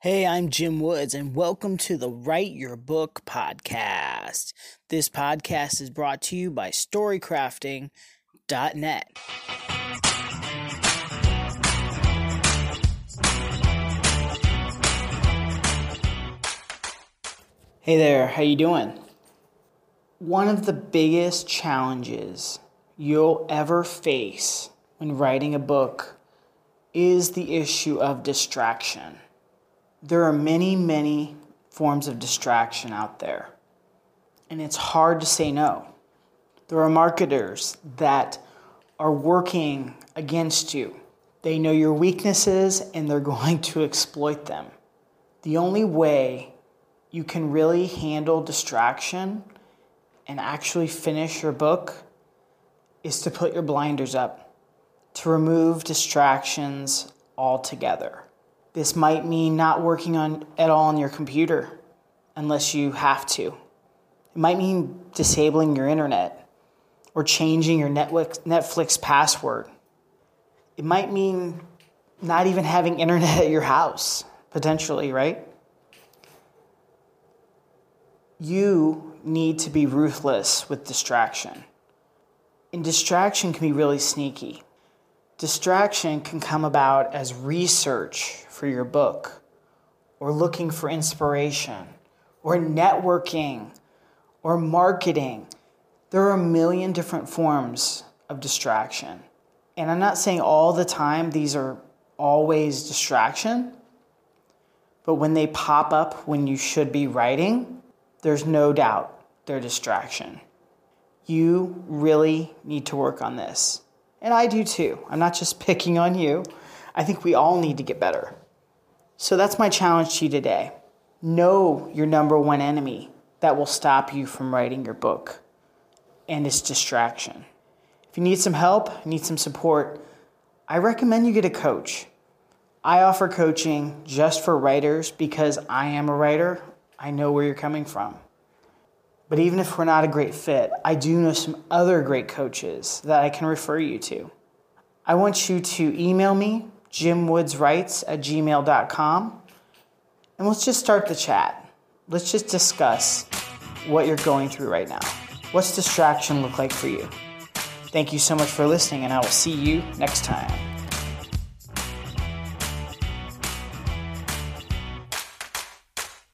Hey, I'm Jim Woods, and welcome to the Write Your Book podcast. This podcast is brought to you by StoryCrafting.net. Hey there, how you doing? One of the biggest challenges you'll ever face when writing a book is the issue of distraction. There are many, many forms of distraction out there, and it's hard to say no. There are marketers that are working against you. They know your weaknesses and they're going to exploit them. The only way you can really handle distraction and actually finish your book is to put your blinders up to remove distractions altogether. This might mean not working on at all on your computer unless you have to. It might mean disabling your internet or changing your Netflix, Netflix password. It might mean not even having internet at your house, potentially, right? You need to be ruthless with distraction. And distraction can be really sneaky. Distraction can come about as research for your book, or looking for inspiration, or networking, or marketing. There are a million different forms of distraction. And I'm not saying all the time these are always distraction, but when they pop up when you should be writing, there's no doubt they're distraction. You really need to work on this. And I do too. I'm not just picking on you. I think we all need to get better. So that's my challenge to you today. Know your number one enemy that will stop you from writing your book, and it's distraction. If you need some help, need some support, I recommend you get a coach. I offer coaching just for writers because I am a writer. I know where you're coming from. But even if we're not a great fit, I do know some other great coaches that I can refer you to. I want you to email me, jimwoodswrites at gmail.com, and let's just start the chat. Let's just discuss what you're going through right now. What's distraction look like for you? Thank you so much for listening, and I will see you next time.